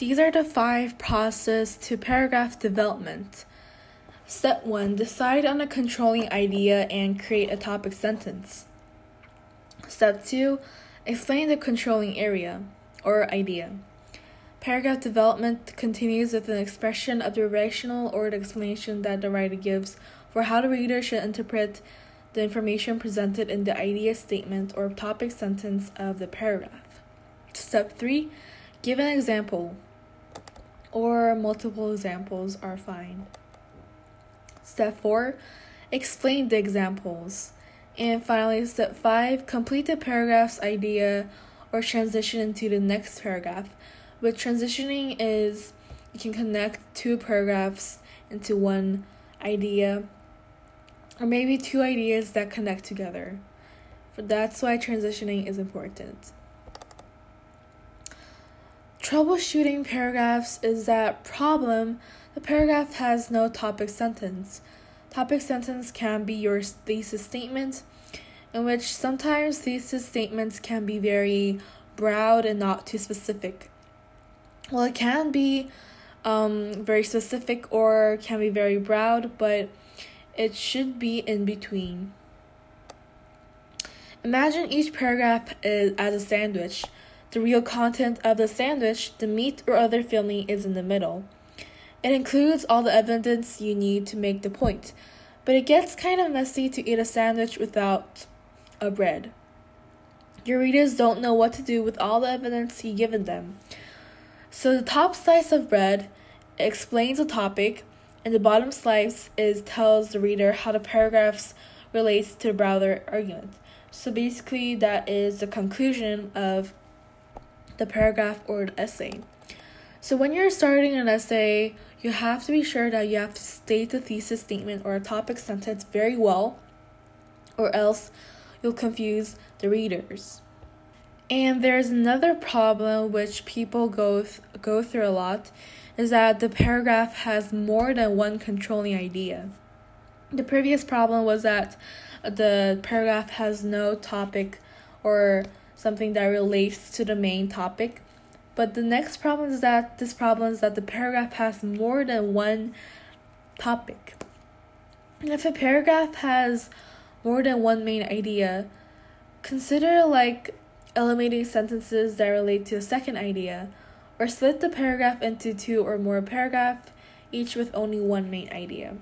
These are the five process to paragraph development. Step 1 Decide on a controlling idea and create a topic sentence. Step 2 Explain the controlling area or idea. Paragraph development continues with an expression of the rational or the explanation that the writer gives for how the reader should interpret the information presented in the idea statement or topic sentence of the paragraph. Step 3 Give an example or multiple examples are fine. Step 4 Explain the examples. And finally, step 5 Complete the paragraph's idea or transition into the next paragraph. With transitioning is you can connect two paragraphs into one idea or maybe two ideas that connect together. That's why transitioning is important. Troubleshooting paragraphs is that problem the paragraph has no topic sentence. Topic sentence can be your thesis statement, in which sometimes thesis statements can be very broad and not too specific. Well, it can be um, very specific or can be very broad, but it should be in between. Imagine each paragraph is as a sandwich. The real content of the sandwich, the meat or other filling, is in the middle. It includes all the evidence you need to make the point, but it gets kind of messy to eat a sandwich without a bread. Your readers don't know what to do with all the evidence you've given them. So the top slice of bread explains the topic, and the bottom slice is tells the reader how the paragraphs relates to the broader argument. So basically, that is the conclusion of the paragraph or essay. So when you're starting an essay, you have to be sure that you have to state the thesis statement or a topic sentence very well, or else you'll confuse the readers. And there's another problem which people go th- go through a lot is that the paragraph has more than one controlling idea. The previous problem was that the paragraph has no topic or something that relates to the main topic. But the next problem is that this problem is that the paragraph has more than one topic. And if a paragraph has more than one main idea, consider like eliminating sentences that relate to a second idea, or split the paragraph into two or more paragraphs, each with only one main idea.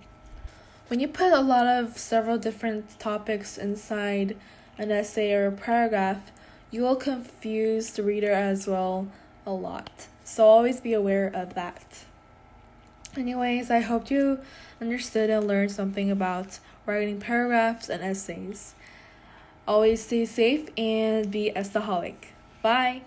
When you put a lot of several different topics inside an essay or a paragraph, you will confuse the reader as well a lot. So always be aware of that. Anyways, I hope you understood and learned something about writing paragraphs and essays. Always stay safe and be estaholic. Bye.